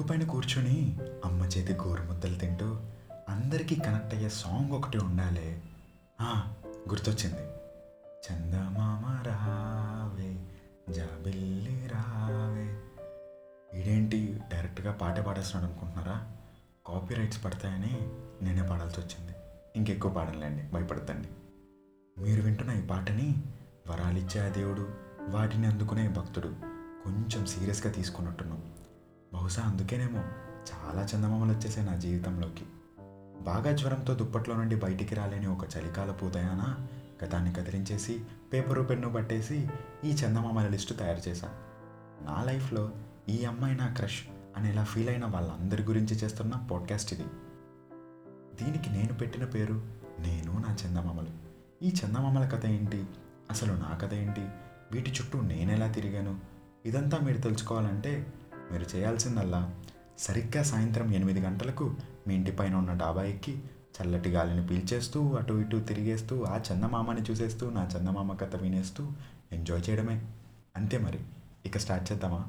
అరుగు పైన కూర్చొని అమ్మ చేతి గోరుముద్దలు తింటూ అందరికీ కనెక్ట్ అయ్యే సాంగ్ ఒకటి ఉండాలి. ఆ, గుర్తొచ్చింది. చందమామ రావే జాబిల్లి రావే. ఇదేంటి డైరెక్ట్గా పాటే పాడేస్తున్నాడు అనుకుంటున్నారా? కాపీ రైట్స్ పడతాయని నేనే పాడాల్సి వచ్చింది. ఇంకెక్కువ పాడలేండి భయపడతండి మీరు వింటున్న ఈ పాటని వరాలిచ్చే ఆ దేవుడు వాటిని అందుకునే భక్తుడు కొంచెం సీరియస్గా తీసుకున్నట్టున్నాం. బహుశా అందుకేనేమో చాలా చందమామలు వచ్చేసాయి నా జీవితంలోకి. బాగా జ్వరంతో దుప్పట్లో నుండి బయటికి రాలేని ఒక చలికాలపు ఉదయాన గతాన్ని కదిలించేసి పేపరు పెన్ను పట్టేసి ఈ చందమామల లిస్టు తయారు చేశాను నా లైఫ్లో ఈ అమ్మాయి నా క్రష్ అనేలా ఫీల్ అయిన వాళ్ళందరి గురించి చేస్తున్న పాడ్కాస్ట్ ఇది. దీనికి నేను పెట్టిన పేరు నేను నా చందమామలు. ఈ చందమామల కథ ఏంటి? అసలు నా కథ ఏంటి? వీటి చుట్టూ నేనెలా తిరిగాను? ఇదంతా మీరు తెలుసుకోవాలంటే మీరు చేయాల్సిందల్లా. సరిగ్గా సాయంత్రం ఎనిమిది గంటలకు మీ ఇంటి పైన ఉన్న డాబా ఎక్కి చల్లటి గాలిని పీల్చేస్తూ అటు ఇటు తిరిగేస్తూ ఆ చందమామని చూసేస్తూ నా చందమామ కథ వినేస్తూ ఎంజాయ్ చేయడమే. అంతే మరి. ఇక స్టార్ట్ చేద్దామా?